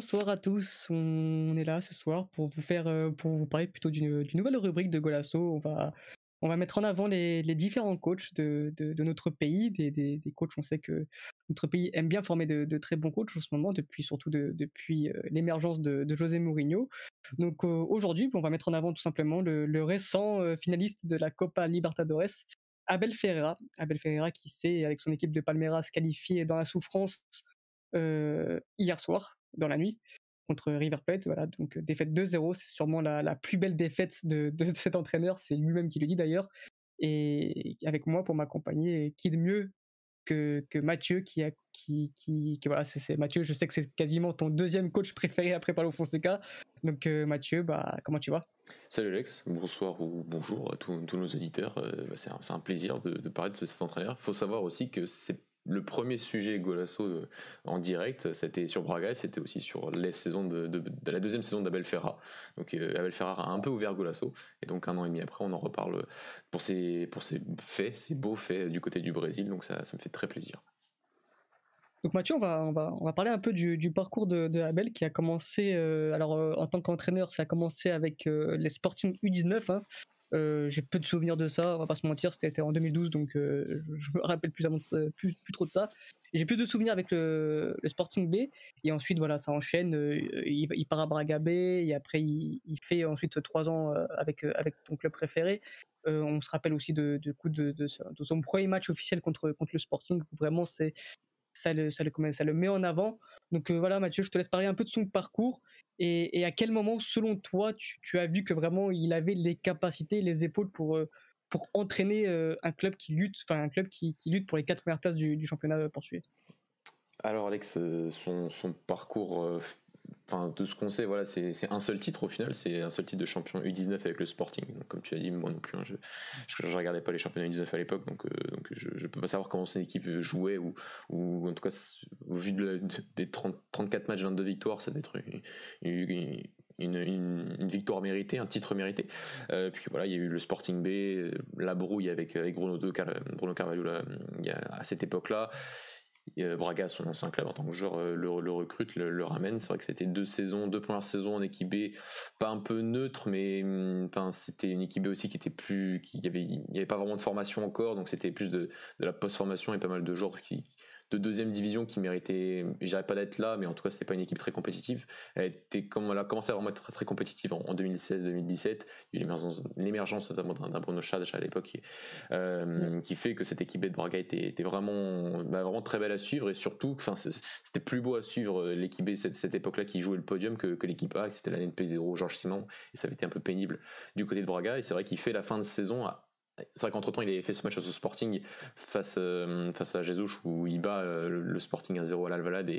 Bonsoir à tous, on est là ce soir pour vous faire, euh, pour vous parler plutôt d'une nouvelle rubrique de Golasso. On va, on va mettre en avant les, différents coachs de, notre pays, des, des, coachs. On sait que notre pays aime bien former de, très bons coachs en ce moment, depuis surtout depuis euh, l'émergence de, José Mourinho. Donc euh, aujourd'hui, on va mettre en avant tout simplement le, récent finaliste de la Copa Libertadores, Abel Ferreira. Abel Ferreira qui s'est, avec son équipe de Palmeiras, qualifié dans la souffrance hier soir, dans la nuit, contre River Plate. Voilà, donc euh, défaite 2-0, c'est sûrement la, plus belle défaite de, cet entraîneur, c'est lui-même qui le dit d'ailleurs. Et avec moi pour m'accompagner, qui de mieux que, que Mathieu, qui a, qui, qui, voilà, c'est Mathieu, je sais que c'est quasiment ton deuxième coach préféré après Paulo Fonseca. Donc euh, Mathieu, bah, comment tu vas? Salut Alex, bonsoir ou bonjour à tous, nos auditeurs. Bah, c'est un, plaisir de, de parler de cet entraîneur. Il faut savoir aussi que c'est le premier sujet Golasso euh, en direct, c'était sur Braga, c'était aussi sur les saisons de, la deuxième saison d'Abel Ferra. Donc euh, Abel Ferra a un peu ouvert Golasso, et donc un an et demi après, on en reparle pour ces, pour ces faits, ces beaux faits du côté du Brésil, donc ça, ça me fait très plaisir. Donc Mathieu, on va, on va, on va parler un peu du, parcours de, Abel qui a commencé, euh, alors en tant qu'entraîneur, ça a commencé avec les Sporting U19, hein, euh, j'ai peu de souvenirs de ça, on va pas se mentir, c'était en 2012, donc euh, je, me rappelle plus, plus, plus, trop de ça. J'ai plus de souvenirs avec le, Sporting B, et ensuite voilà, ça enchaîne. Euh, il, part à Braga B, et après il, fait ensuite trois ans avec avec ton club préféré. on se rappelle aussi de, de, de, de, son premier match officiel contre contre le Sporting, vraiment c'est ça le, ça, le, ça le met en avant. Donc voilà, Mathieu, je te laisse parler un peu de son parcours et, à quel moment, selon toi, tu, as vu que vraiment il avait les capacités, les épaules pour, euh, pour entraîner euh, un club qui lutte, un club qui, lutte pour les quatre premières places du, championnat portugais? Alors Alex, euh, son parcours enfin de ce qu'on sait, voilà, c'est un seul titre au final, c'est un seul titre de champion U19 avec le Sporting. Donc, comme tu as dit, moi non plus, hein, je, je, regardais pas les championnats U19 à l'époque, donc, euh, donc je, ne peux pas savoir comment son équipe jouait ou, en tout cas au vu des 30, 34 matchs, 22 victoires, ça doit être une, victoire méritée, un titre mérité. Euh, puis voilà, il y a eu le Sporting B, la brouille avec, avec Bruno Carvalho à cette époque-là. Euh, Braga, son ancien club en tant que joueur, euh, le, recrute, le, ramène. C'est vrai que c'était deux saisons, deux premières saisons en équipe B, pas un peu neutre, mais hum, c'était une équipe B aussi qui était plus, qui il y avait pas vraiment de formation encore, donc c'était plus de, de la post-formation et pas mal de joueurs qui, de deuxième division qui méritait, je dirais pas d'être là, mais en tout cas, c'était pas une équipe très compétitive. Elle, était, comme, elle a commencé à vraiment être très, très compétitive en, 2016-2017. Il y a eu l'émergence notamment d'un Bruno Chad à l'époque euh, qui fait que cette équipe de Braga était, était vraiment, bah, vraiment très belle à suivre et surtout, c'était plus beau à suivre euh, l'équipe B cette, cette époque-là qui jouait le podium que, que l'équipe A, c'était l'année de P0, Georges Simon, et ça avait été un peu pénible du côté de Braga. Et c'est vrai qu'il fait la fin de saison à c'est vrai qu'entre temps, il avait fait ce match au Sporting face, euh, face à Jesus où il bat euh, le Sporting 1-0 à l'Alvalade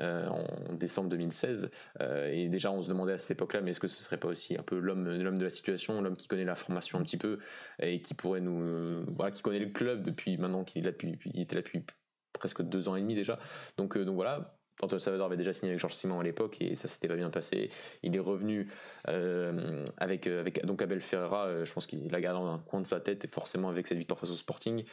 euh, en décembre 2016. et déjà, on se demandait à cette époque-là, mais est-ce que ce serait pas aussi un peu l'homme, de la situation, l'homme qui connaît la formation un petit peu et qui pourrait nous, voilà, qui connaît le club depuis maintenant qu'il est était là depuis presque deux ans et demi déjà. Donc, donc voilà, Antoine Salvador avait déjà signé avec Georges Simon à l'époque et ça s'était pas bien passé. Il est revenu euh, avec, euh, avec donc Abel Ferreira, euh, je pense qu'il l'a gardé dans un coin de sa tête et forcément avec cette victoire face au Sporting,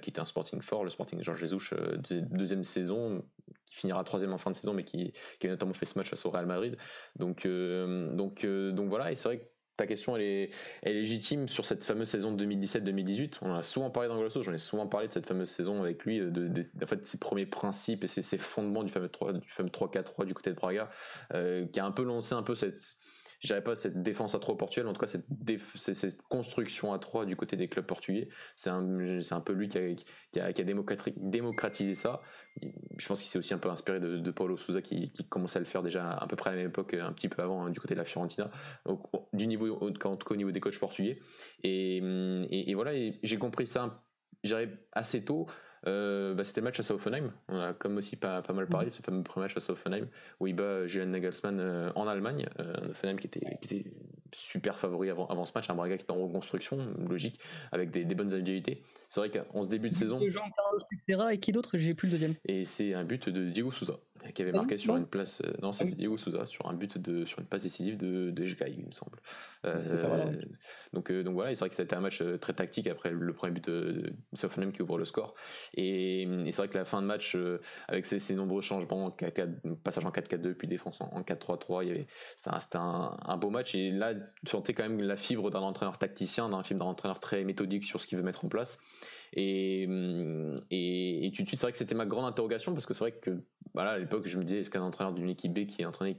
qui était un Sporting fort, le Sporting Georges Jesus, deuxième saison, qui finira troisième en fin de saison, mais qui, qui a notamment fait ce match face au Real Madrid. Donc, donc, donc voilà, et c'est vrai que ta question est, légitime sur cette fameuse saison de 2017-2018. On en a souvent parlé dans Golasso, j'en ai souvent parlé de cette fameuse saison avec lui, de, en fait, ses premiers principes et ses, fondements du fameux 3, du fameux 3-4-3 du côté de Braga, euh, qui a un peu lancé un peu cette, je dirais pas cette défense à 3 portugal, en tout cas cette, cette construction à 3 du côté des clubs portugais. C'est un, un, peu lui qui a, démocratisé ça. Je pense qu'il s'est aussi un peu inspiré de, de Paulo Souza qui, qui, commençait à le faire déjà à peu près à la même époque, un petit peu avant, hein, du côté de la Fiorentina, du niveau, en au niveau des coachs portugais. Et, et, voilà, j'ai compris ça, j'irais assez tôt. Euh, bah, c'était le match à Hoffenheim. On a comme aussi pas, pas mal parlé de ce fameux premier match à Hoffenheim où il bat Julian Nagelsmann euh, en Allemagne. Euh, Hoffenheim qui était, qui était super favori avant, avant ce match. Un Braga qui est en reconstruction, logique, avec des, des bonnes agilités. C'est vrai qu'en ce début de saison. Jean-Carlos et qui d'autre? J'ai plus le deuxième. Et c'est un but de Diego Souza qui avait marqué sur une place. Euh, non, c'était Diego Souza sur un but de sur une passe décisive de de il me semble. Euh, donc euh, donc voilà, c'est vrai que c'était un match très tactique après le premier but de Southampton qui ouvre le score. Et, c'est vrai que la fin de match avec ces, nombreux changements, passage en 4-4-2 puis défense en, 4-3-3, il y avait c'était un, un, beau match. Et là, tu sentais quand même la fibre d'un entraîneur tacticien, d'un film d'un entraîneur très méthodique sur ce qu'il veut mettre en place. Et, et, et tout de suite, c'est vrai que c'était ma grande interrogation parce que c'est vrai que voilà, à l'époque, je me disais, est-ce qu'un entraîneur d'une équipe B qui est entraîné,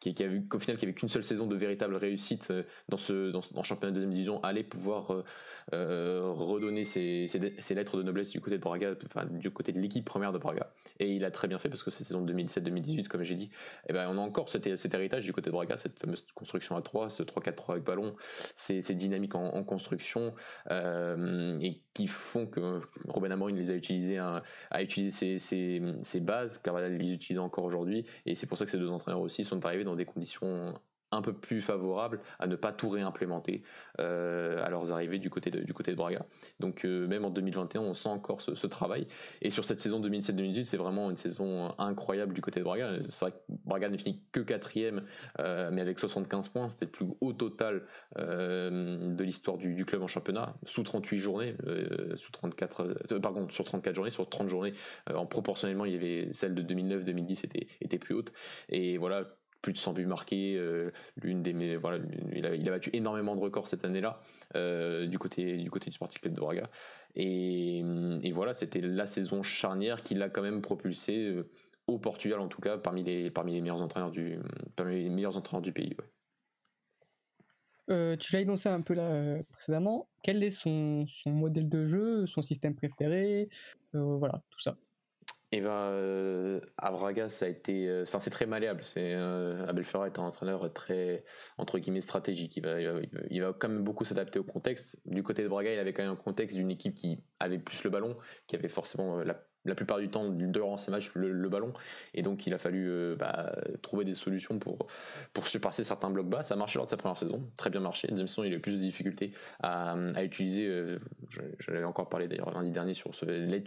qui, qui, a vu qu'au final, qui avait qu'une seule saison de véritable réussite euh, dans ce dans, championnat de deuxième division, allait pouvoir euh, euh, redonner ses, lettres de noblesse du côté de Braga, enfin du côté de l'équipe première de Braga. Et il a très bien fait parce que cette saison 2017-2018, comme j'ai dit, eh ben, on a encore cet, héritage du côté de Braga, cette fameuse construction à 3, ce 3-4-3 avec ballon, ces, dynamiques en, construction et qui font que Robin Amorim les a utilisés, à, a utilisé ces, bases, car les utilise encore aujourd'hui. Et c'est pour ça que ces deux entraîneurs aussi sont arrivés dans des conditions un peu plus favorable à ne pas tout réimplémenter euh, à leurs arrivées du côté de, du côté de Braga. Donc euh, même en 2021, on sent encore ce, travail. Et sur cette saison 2007-2018, c'est vraiment une saison incroyable du côté de Braga. C'est vrai que Braga ne finit que quatrième, euh, mais avec 75 points, c'était le plus haut total de l'histoire du, club en championnat, sous 38 journées, sous 34, pardon, sur 34 journées, sur 30 journées. en proportionnellement, il y avait celle de 2009-2010 était, était plus haute. Et voilà, plus de 100 buts marqués, euh, l'une des voilà, il a, battu énormément de records cette année-là euh, du côté du côté du Club de Braga. Et, et voilà, c'était la saison charnière qui l'a quand même propulsé euh, au Portugal en tout cas parmi les parmi les meilleurs entraîneurs du parmi les meilleurs entraîneurs du pays. tu l'as énoncé un peu là précédemment. Quel est son, son, modèle de jeu, son système préféré, voilà tout ça. Et ben euh, à Braga, ça a été, euh, c'est très malléable. C'est euh, Abel Ferrara est un entraîneur très entre guillemets stratégique. Il va, il va, quand même beaucoup s'adapter au contexte. Du côté de Braga, il avait quand même un contexte d'une équipe qui avait plus le ballon, qui avait forcément la la plupart du temps durant ces matchs le, ballon. Et donc il a fallu euh, bah, trouver des solutions pour pour surpasser certains blocs bas. Ça a marché lors de sa première saison. Très bien marché. Deuxième saison il a eu plus de difficultés à, utiliser euh, je, l'avais encore parlé d'ailleurs lundi dernier sur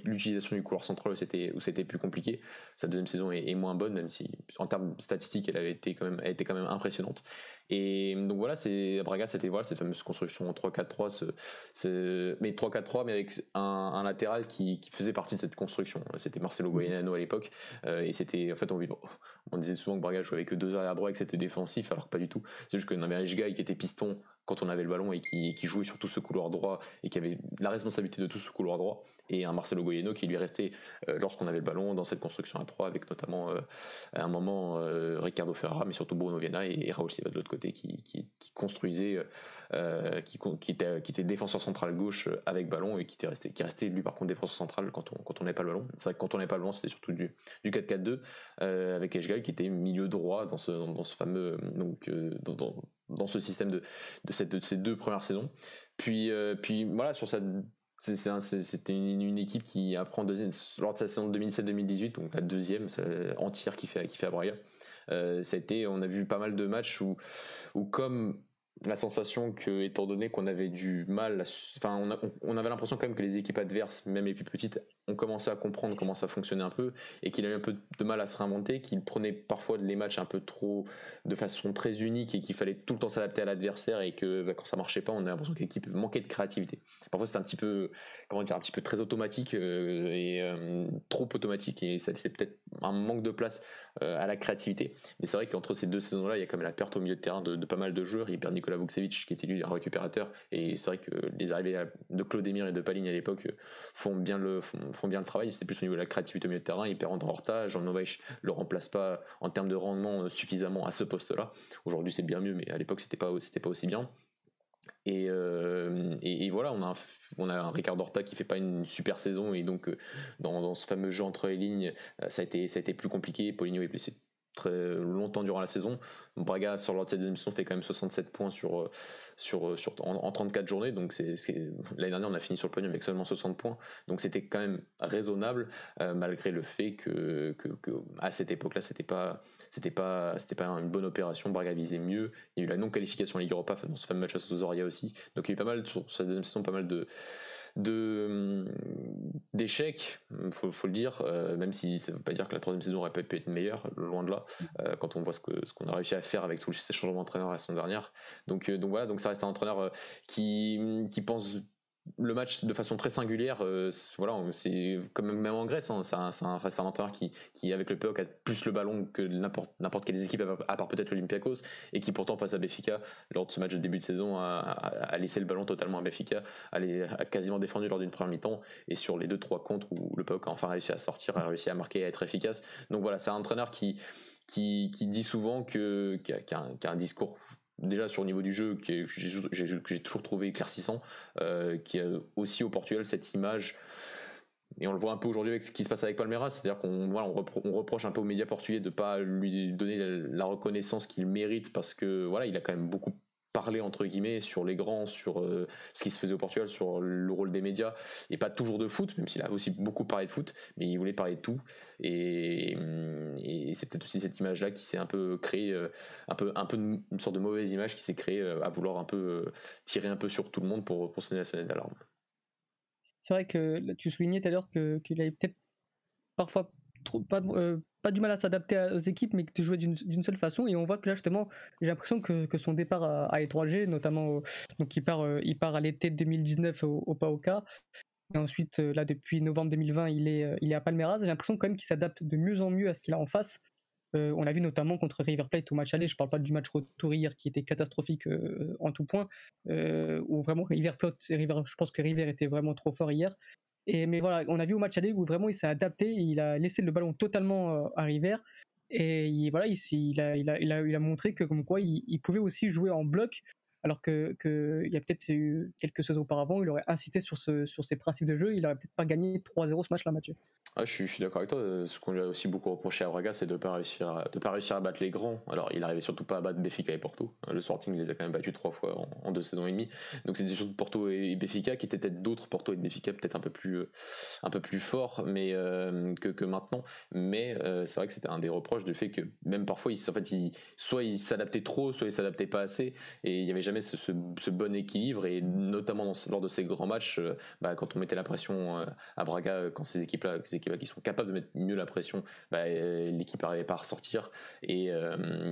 l'utilisation du couloir central où c'était plus compliqué. Sa deuxième saison est, moins bonne même si en termes statistiques elle avait été quand même elle était quand même impressionnante et donc voilà, c'est Braga, c'était voilà cette fameuse construction 3-4-3, ce, mais 3-4-3, mais avec un, latéral qui, faisait partie de cette construction. C'était Marcelo mmh. Goiano à l'époque, euh, et c'était en fait on, on, disait souvent que Braga jouait avec deux arrière droits et que c'était défensif, alors que pas du tout. C'est juste que avait Guy qui était piston quand on avait le ballon et qui, jouait sur tout ce couloir droit et qui avait la responsabilité de tout ce couloir droit et un Marcelo Goyeno qui lui restait euh, lorsqu'on avait le ballon dans cette construction à 3 avec notamment euh, à un moment euh, Ricardo Ferrara mais surtout Bruno Viana et, Raul Silva de l'autre côté qui, construisait qui, était, défenseur central gauche avec ballon et qui était resté qui restait lui par contre défenseur central quand on quand on pas le ballon. C'est vrai que quand on n'avait pas le ballon c'était surtout du, du 4-4-2 avec Eshgal qui était milieu droit dans ce, dans ce fameux donc ce système de, de, cette, de ces deux premières saisons puis puis voilà sur cette c'était une, équipe qui apprend deuxième, lors de sa saison 2017-2018, donc la deuxième entière qui fait, qui fait à Braga. Euh, ça a été, on a vu pas mal de matchs où, où comme la sensation que, étant donné qu'on avait du mal, enfin, on, avait l'impression quand même que les équipes adverses, même les plus petites, ont commencé à comprendre comment ça fonctionnait un peu et qu'il a eu un peu de mal à se réinventer, qu'il prenait parfois les matchs un peu trop de façon très unique et qu'il fallait tout le temps s'adapter à l'adversaire et que bah, quand ça marchait pas, on avait l'impression que l'équipe manquait de créativité. Parfois c'était un petit peu, comment dire, un petit peu très automatique euh, et euh, trop automatique et ça laissait peut-être un manque de place à la créativité. Mais c'est vrai qu'entre ces deux saisons-là, il y a quand même la perte au milieu de terrain de, pas mal de joueurs. Il perd Nikola Vukcevic, qui était lui un récupérateur. Et c'est vrai que les arrivées de Claude Emir et de Paline à l'époque font bien le, font, bien le travail. C'était plus au niveau de la créativité au milieu de terrain. Il perd Horta, Jean Novich le remplace pas en termes de rendement suffisamment à ce poste-là. Aujourd'hui, c'est bien mieux, mais à l'époque, c'était pas, pas aussi bien. Euh, et, voilà, on a, un, on a un Ricard Horta qui fait pas une super saison et donc euh, dans, ce fameux jeu entre les lignes, euh, ça a été, ça a été plus compliqué. Poligno est blessé très longtemps durant la saison. Braga, sur l'ordre de mission, fait quand même 67 points sur, euh, sur, euh, sur, en, 34 journées. Donc, c'est, l'année dernière, on a fini sur le podium avec seulement 60 points. Donc, c'était quand même raisonnable, euh, malgré le fait que, à cette époque-là, c'était pas, c'était pas, c'était pas une bonne opération. Braga visait mieux. Il y a eu la non-qualification Ligue Europa dans ce fameux match à Sozoria aussi. Donc, il y a eu pas mal, sur cette deuxième saison, pas mal de de d'échecs, faut, faut le dire, euh, même si ça ne veut pas dire que la troisième saison aurait pu être meilleure, loin de là, euh, quand on voit ce qu'on a réussi à faire avec tous ces changements d'entraîneur la saison dernière. Donc, euh, voilà, donc ça reste un entraîneur qui pense le match de façon très singulière. Euh, voilà, c'est comme même en Grèce, hein, reste un entraîneur qui, qui, avec le POC, a plus le ballon que n'importe quelle équipe, à part peut-être l'Olympiakos, et qui pourtant, face à Béfica, lors de ce match de début de saison, a, laissé le ballon totalement à Béfica, a, quasiment défendu lors d'une première mi-temps, et sur les deux trois contre où le POC a enfin réussi à sortir, a réussi à marquer à être efficace. Donc voilà, c'est un entraîneur qui, dit souvent que, a, un discours déjà sur le niveau du jeu que j'ai toujours trouvé éclaircissant, euh, qui a aussi au Portugal cette image. Et on le voit un peu aujourd'hui avec ce qui se passe avec Palmeiras, c'est-à-dire qu'on voilà, on, reproche un peu aux médias portugais de ne pas lui donner la reconnaissance qu'il mérite parce que voilà, il a quand même beaucoup parler entre guillemets sur les grands, sur euh, ce qui se faisait au Portugal, sur le rôle des médias, et pas toujours de foot, même s'il a aussi beaucoup parlé de foot, mais il voulait parler de tout. Et, c'est peut-être aussi cette image-là qui s'est un peu créée, euh, un peu, un peu une sorte de mauvaise image qui s'est créée euh, à vouloir un peu tirer un peu sur tout le monde pour, pour sonner la sonnette d'alarme. C'est vrai que tu soulignais tout à l'heure qu'il avait peut-être parfois trop, pas, du mal à s'adapter aux équipes, mais de jouer d'une seule façon. Et on voit que là, justement, j'ai l'impression que, que, son départ à, à 3G, notamment, donc il part, euh, il part à l'été 2019 au, au. Et ensuite, euh, là, depuis novembre 2020, il est, euh, à Palmeiras. J'ai l'impression quand même qu'il s'adapte de mieux en mieux à ce qu'il a en face. on l'a vu notamment contre River Plate au match aller. Je parle pas du match retour hier qui était catastrophique en tout point, où vraiment River Plate, River, je pense que River était vraiment trop fort hier. Et, mais voilà, on a vu au match aller où vraiment il s'est adapté, il a laissé le ballon totalement à River. Et il, voilà, il, il, a, il, a, il a montré que comme quoi il, pouvait aussi jouer en bloc alors que, que il y a peut-être quelques saisons auparavant, il aurait incité sur, ce, sur ses principes de jeu, il aurait peut-être pas gagné 3-0 ce match-là, Mathieu. Ah, je suis, d'accord avec toi. Ce qu'on lui a aussi beaucoup reproché à Braga, c'est de pas, réussir à, pas réussir à battre les grands. Alors, il n'arrivait surtout pas à battre Béfica et Porto. Le Sporting, les a quand même battus trois fois en, deux saisons et demie. Donc, c'était surtout Porto et Béfica qui étaient peut-être d'autres Porto et Béfica, peut-être un peu plus, un peu plus forts mais, euh, que, maintenant. Mais euh, c'est vrai que c'était un des reproches du fait que même parfois, il, en fait, il, soit il s'adaptait trop, soit il s'adaptait pas assez. Et il n'y avait ce, ce, bon équilibre. Et notamment lors de ces grands matchs, euh, bah, quand on mettait la pression à Braga, quand ces équipes-là, qui sont capables de mettre mieux la pression, bah, l'équipe n'arrivait pas à ressortir. Et,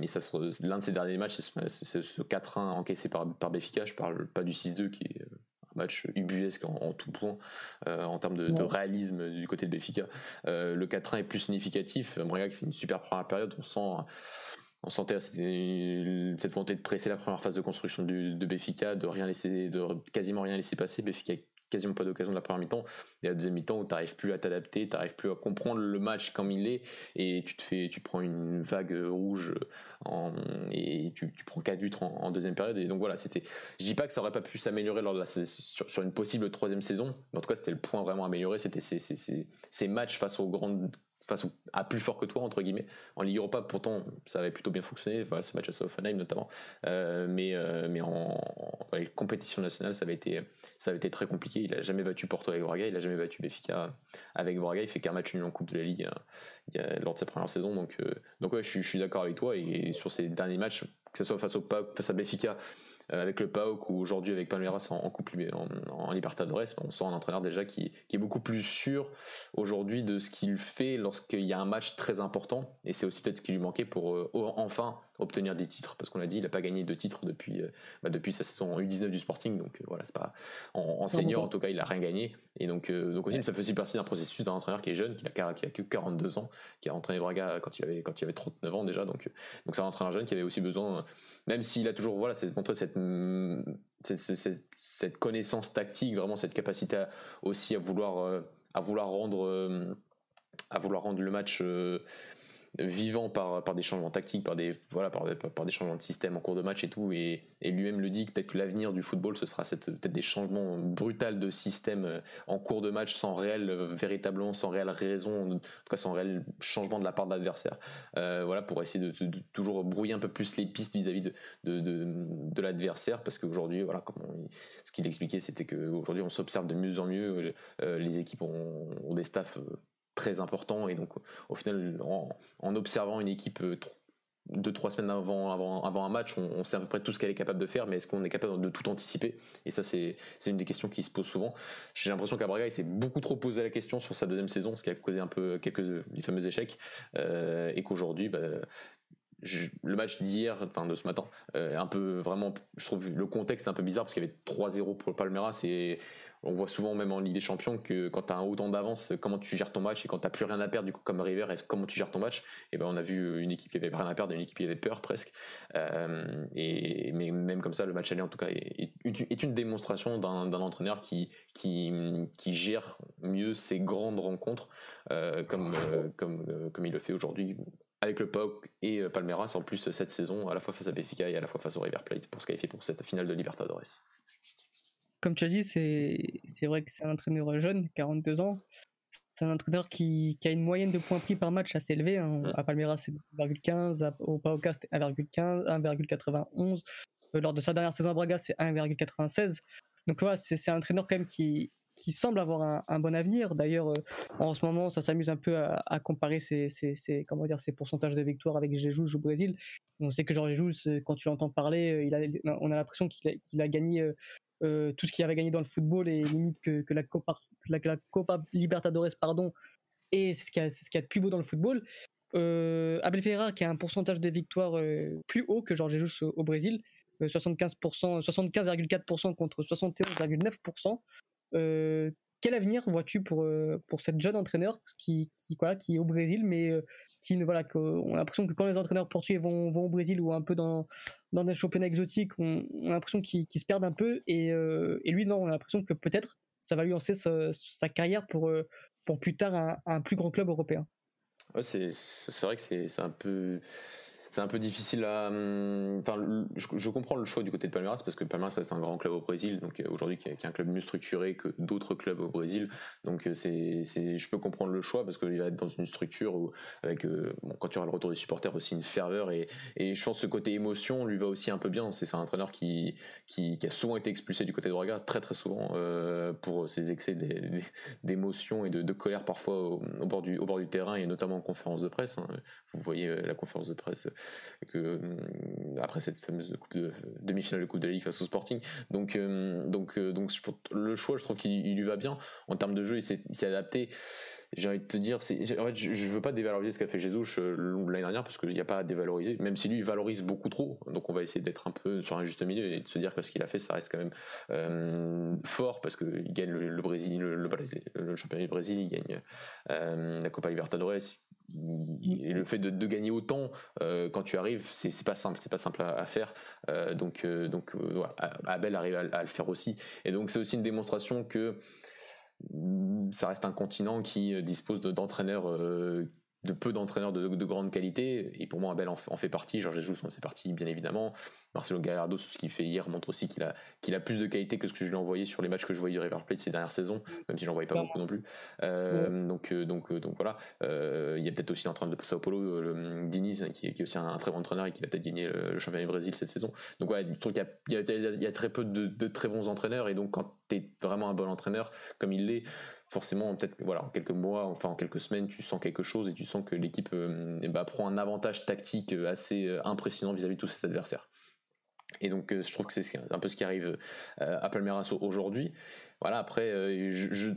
ça l'un de ces derniers matchs, c'est ce 4-1 encaissé par, par Béfica. Je parle pas du 6-2 qui est un match ubuesque en, tout point en termes de, réalisme du côté de Béfica. le 4-1 est plus significatif. Braga qui fait une super première période, on sent on sentait cette volonté de presser la première phase de construction de, de Béfica, de rien laisser, de quasiment rien laisser passer. Béfica quasiment pas d'occasion de la première mi-temps. Et la deuxième mi-temps où tu n'arrives plus à t'adapter, tu n'arrives plus à comprendre le match comme il est et tu te fais, tu prends une vague rouge en, et tu, tu, prends 4 buts en, deuxième période. Et donc voilà c'était, je dis pas que ça aurait pas pu s'améliorer lors de la, sur, sur, une possible troisième saison, mais en tout cas c'était le point vraiment amélioré, c'était ces, ces, ces, ces matchs face aux grandes face à plus fort que toi entre guillemets. En Ligue Europa pourtant ça avait plutôt bien fonctionné enfin, ce match à Hoffenheim notamment. Euh, mais euh, mais en, compétition nationale ça avait été ça avait été très compliqué. Il a jamais battu Porto avec Braga il a jamais battu Benfica avec Braga. Il fait qu'un match nul en Coupe de la Ligue hein, lors de sa première saison. Donc euh, donc ouais je, suis d'accord avec toi. Et, sur ces derniers matchs que ce soit face au face à Benfica avec le PAOK ou aujourd'hui avec Palmeiras en, coupe en, en Libertadores, on sent un entraîneur déjà qui, est beaucoup plus sûr aujourd'hui de ce qu'il fait lorsqu'il y a un match très important. Et c'est aussi peut-être ce qui lui manquait pour euh, enfin obtenir des titres, parce qu'on l'a dit, il n'a pas gagné de titres depuis, bah, depuis sa saison en U19 du Sporting, donc voilà, c'est pas en, senior en tout cas, il n'a rien gagné. Et donc, donc aussi, ça fait aussi partie d'un processus d'un entraîneur qui est jeune, qui a, qui a que 42 ans, qui a entraîné Braga quand il avait, quand il avait 39 ans déjà, donc donc c'est un entraîneur jeune qui avait aussi besoin, même s'il a toujours voilà, montré cette cette, cette, connaissance tactique, vraiment cette capacité aussi à vouloir, à vouloir rendre, à vouloir rendre le match vivant par, par des changements tactiques, par des, voilà, par, par, des changements de système en cours de match et tout. Et, et lui-même le dit que peut-être que l'avenir du football, ce sera peut-être des changements brutaux de système euh, en cours de match sans réel, euh, véritablement, sans réelle raison, en tout cas sans réel changement de la part de l'adversaire. Euh, voilà, pour essayer de, toujours brouiller un peu plus les pistes vis-à-vis de, de, de, l'adversaire. Parce qu'aujourd'hui, voilà, comme ce qu'il expliquait, c'était qu'aujourd'hui, on s'observe de mieux en mieux. les équipes ont des staffs très important. Et donc, au final, en, observant une équipe euh, deux trois semaines avant, avant, avant un match, on, sait à peu près tout ce qu'elle est capable de faire, mais est-ce qu'on est capable de tout anticiper? Et ça, c'est une des questions qui se posent souvent. J'ai l'impression qu'à Braga, il s'est beaucoup trop posé la question sur sa deuxième saison, ce qui a causé un peu quelques des fameux échecs, euh, et qu'aujourd'hui, bah, le match d'hier, enfin de ce matin, euh, un peu vraiment, je trouve le contexte un peu bizarre parce qu'il y avait 3-0 pour le Palmeiras et on voit souvent même en Ligue des Champions que quand tu as autant d'avance, comment tu gères ton match et quand tu n'as plus rien à perdre, du coup, comme River, comment tu gères ton match? Et ben on a vu une équipe qui avait rien à perdre une équipe qui avait peur presque. Euh, et, mais même comme ça, le match aller en tout cas est, une démonstration d'un entraîneur qui, qui, gère mieux ses grandes rencontres euh, comme, euh, comme, comme il le fait aujourd'hui avec le POC et Palmeiras en plus cette saison à la fois face à Benfica et à la fois face au River Plate pour se qualifier pour cette finale de Libertadores comme tu as dit, c'est vrai que c'est un entraîneur jeune, 42 ans. C'est un entraîneur qui, a une moyenne de points pris par match assez élevée. Hein. À Palmeiras, c'est 1,15. Au Paoca, c'est 1,15, 1,91. Lors de sa dernière saison à Braga, c'est 1,96. Donc voilà, c'est un entraîneur quand même qui, qui semble avoir un, bon avenir. D'ailleurs, euh, en ce moment, ça s'amuse un peu à, comparer ses, comment dire, ses pourcentages de victoire avec Jesus au Brésil. On sait que Jorge Jesus, quand tu l'entends parler, euh, il a, on a l'impression qu'il a, gagné euh, tout ce qu'il avait gagné dans le football et limite que, la, Copa, Libertadores pardon, et ce qu'il y, a, de plus beau dans le football. Euh, Abel Ferreira qui a un pourcentage de victoire euh, plus haut que Jorge Jesus au, Brésil, 75%, 75,4% contre 71,9% quel avenir vois-tu pour, pour cette jeune entraîneur qui, qui, quoi, qui est au Brésil, mais qui ne voilà, on a l'impression que quand les entraîneurs portugais vont, vont au Brésil ou un peu dans, dans des championnats exotiques, on, a l'impression qu'ils se perdent un peu. Et, euh, et, lui, non, on a l'impression que peut-être ça va lui lancer sa, carrière pour, pour plus tard un, un, plus grand club européen. Ouais, c'est vrai que c'est un peu c'est un peu difficile à. Hum, enfin, je, comprends le choix du côté de Palmeiras parce que Palmeiras reste un grand club au Brésil, donc euh, aujourd'hui qui, est un club mieux structuré que d'autres clubs au Brésil. Donc euh, c'est, je peux comprendre le choix parce qu'il va être dans une structure où, avec euh, bon, quand tu auras le retour des supporters aussi une ferveur et, je pense que ce côté émotion lui va aussi un peu bien. C'est un entraîneur qui, a souvent été expulsé du côté de Braga, très très souvent pour ses excès d'émotion et de, colère parfois au, bord du, au bord du terrain et notamment en conférence de presse. Hein. Vous voyez la conférence de presse euh, après cette fameuse demi-finale de Coupe de la Ligue face au Sporting. Donc, euh, donc, euh, donc le choix, je trouve qu'il lui va bien. En termes de jeu, il s'est adapté j'ai envie de te dire, en fait, je, veux pas dévaloriser ce qu'a fait Jesus l'année dernière parce qu'il n'y a pas à dévaloriser, même si lui il valorise beaucoup trop. Donc on va essayer d'être un peu sur un juste milieu et de se dire que ce qu'il a fait, ça reste quand même fort parce qu'il gagne le, Brésil, le, championnat du Brésil, il gagne la Copa Libertadores, et le fait de, gagner autant euh, quand tu arrives, c'est pas simple, c'est pas simple à, faire. Euh, donc, euh, donc Abel arrive à, le faire aussi. Et donc c'est aussi une démonstration que ça reste un continent qui dispose d'entraîneurs de peu d'entraîneurs de, grande qualité, et pour moi Abel en, fait partie, Georges Jesus en fait partie bien évidemment, Marcelo Gallardo, ce qu'il fait hier montre aussi qu'il a, qu'il a plus de qualité que ce que je lui ai envoyé sur les matchs que je voyais de River Plate ces dernières saisons, même si j'en voyais pas beaucoup non plus. Euh, donc, euh, donc, euh, donc voilà, il y a peut-être aussi l'entraîneur de Sao Paulo, le, Diniz, qui, est aussi un, très bon entraîneur et qui va peut-être gagner le, championnat du Brésil cette saison. Donc voilà, il y a, y, a, très peu de, de, très bons entraîneurs, et donc quand tu es vraiment un bon entraîneur, comme il l'est, forcément, peut-être voilà, en quelques mois, enfin en quelques semaines, tu sens quelque chose et tu sens que l'équipe eh ben, prend un avantage tactique assez impressionnant vis-à-vis de tous ses adversaires. Et donc, je trouve que c'est un peu ce qui arrive à Palmeiras aujourd'hui. Voilà, après,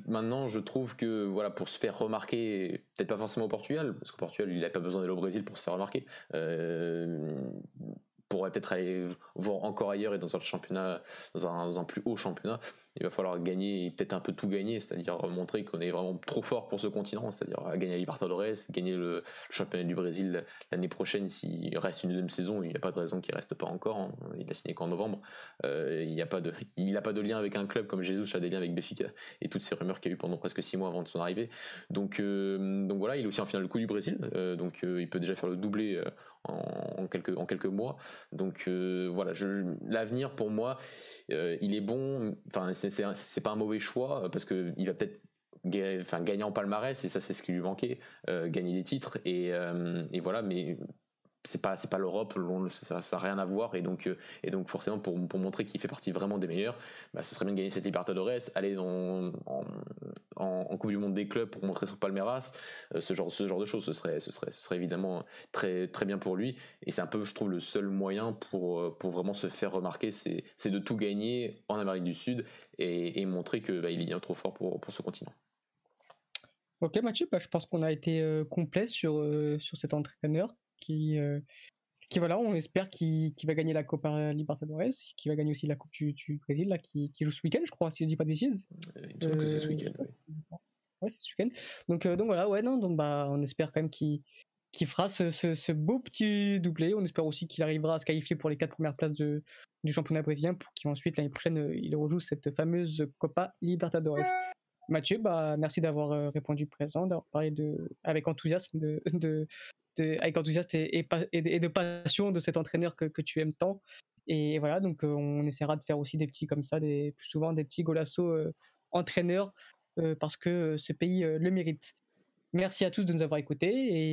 maintenant, je trouve que voilà, pour se faire remarquer, peut-être pas forcément au Portugal, parce qu'au Portugal, il n'a pas besoin d'aller au Brésil pour se faire remarquer pourrait peut-être aller voir encore ailleurs et dans un championnat, dans un, plus haut championnat, il va falloir gagner, peut-être un peu tout gagner, c'est-à-dire montrer qu'on est vraiment trop fort pour ce continent, c'est-à-dire gagner la Libertadores, gagner le, championnat du Brésil l'année prochaine s'il reste une deuxième saison, il n'y a pas de raison qu'il reste pas encore, hein. il a signé qu'en novembre, euh, il n'a pas de, pas de lien avec un club comme Jesus a des liens avec Benfica et toutes ces rumeurs qu'il y a eu pendant presque six mois avant de son arrivée, donc euh, donc voilà, il est aussi en finale le coup du Brésil, euh, donc il peut déjà faire le doublé en, quelques, en quelques mois. Donc euh, voilà, l'avenir pour moi, euh, il est bon. Enfin, c'est pas un mauvais choix parce qu'il va peut-être enfin, gagner en palmarès et ça c'est ce qui lui manquait, euh, gagner des titres et, et voilà. Mais c'est pas c'est pas l'Europe, ça n'a rien à voir. Et donc euh, et donc forcément pour, pour montrer qu'il fait partie vraiment des meilleurs, bah, ce serait bien de gagner cette Libertadores, aller en, en, Coupe du Monde des clubs pour montrer son palmarès, euh, ce genre ce genre de choses, ce serait ce serait ce serait évidemment très très bien pour lui. Et c'est un peu je trouve le seul moyen pour euh, pour vraiment se faire remarquer, c'est c'est de tout gagner en Amérique du Sud et, et montrer que bah, il est bien trop fort pour pour ce continent. Ok Mathieu, bah, je pense qu'on a été complet sur, sur cet entraîneur qui, euh, qui voilà, on espère qu'il va gagner la Copa Libertadores, qui va gagner aussi la Coupe du, Brésil, là, qui, joue ce week-end, je crois, si je dis pas de bêtises. Euh, il me semble que c'est ce week-end. Ouais, c'est ce week-end. Donc, euh, donc voilà, ouais, non, donc bah, on espère quand même qu'il fera ce, ce, beau petit doublé. On espère aussi qu'il arrivera à se qualifier pour les quatre premières places de, du championnat brésilien pour qu'ensuite l'année prochaine il rejoue cette fameuse Copa Libertadores. Mathieu, bah, merci d'avoir répondu présent, d'avoir parlé de, avec enthousiasme de, de, avec enthousiasme et, de passion de cet entraîneur que, tu aimes tant. Et voilà, donc euh, on essaiera de faire aussi des petits comme ça, des, plus souvent des petits golassos euh, entraîneurs, euh, parce que ce pays le mérite. Merci à tous de nous avoir écoutés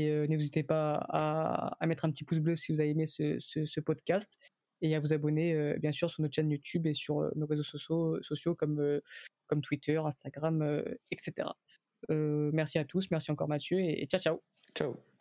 et n'hésitez pas à, mettre un petit pouce bleu si vous avez aimé ce, podcast et à vous abonner bien sûr sur notre chaîne YouTube et sur nos réseaux sociaux, comme, comme Twitter, Instagram, etc. merci à tous, merci encore Mathieu et ciao. Ciao.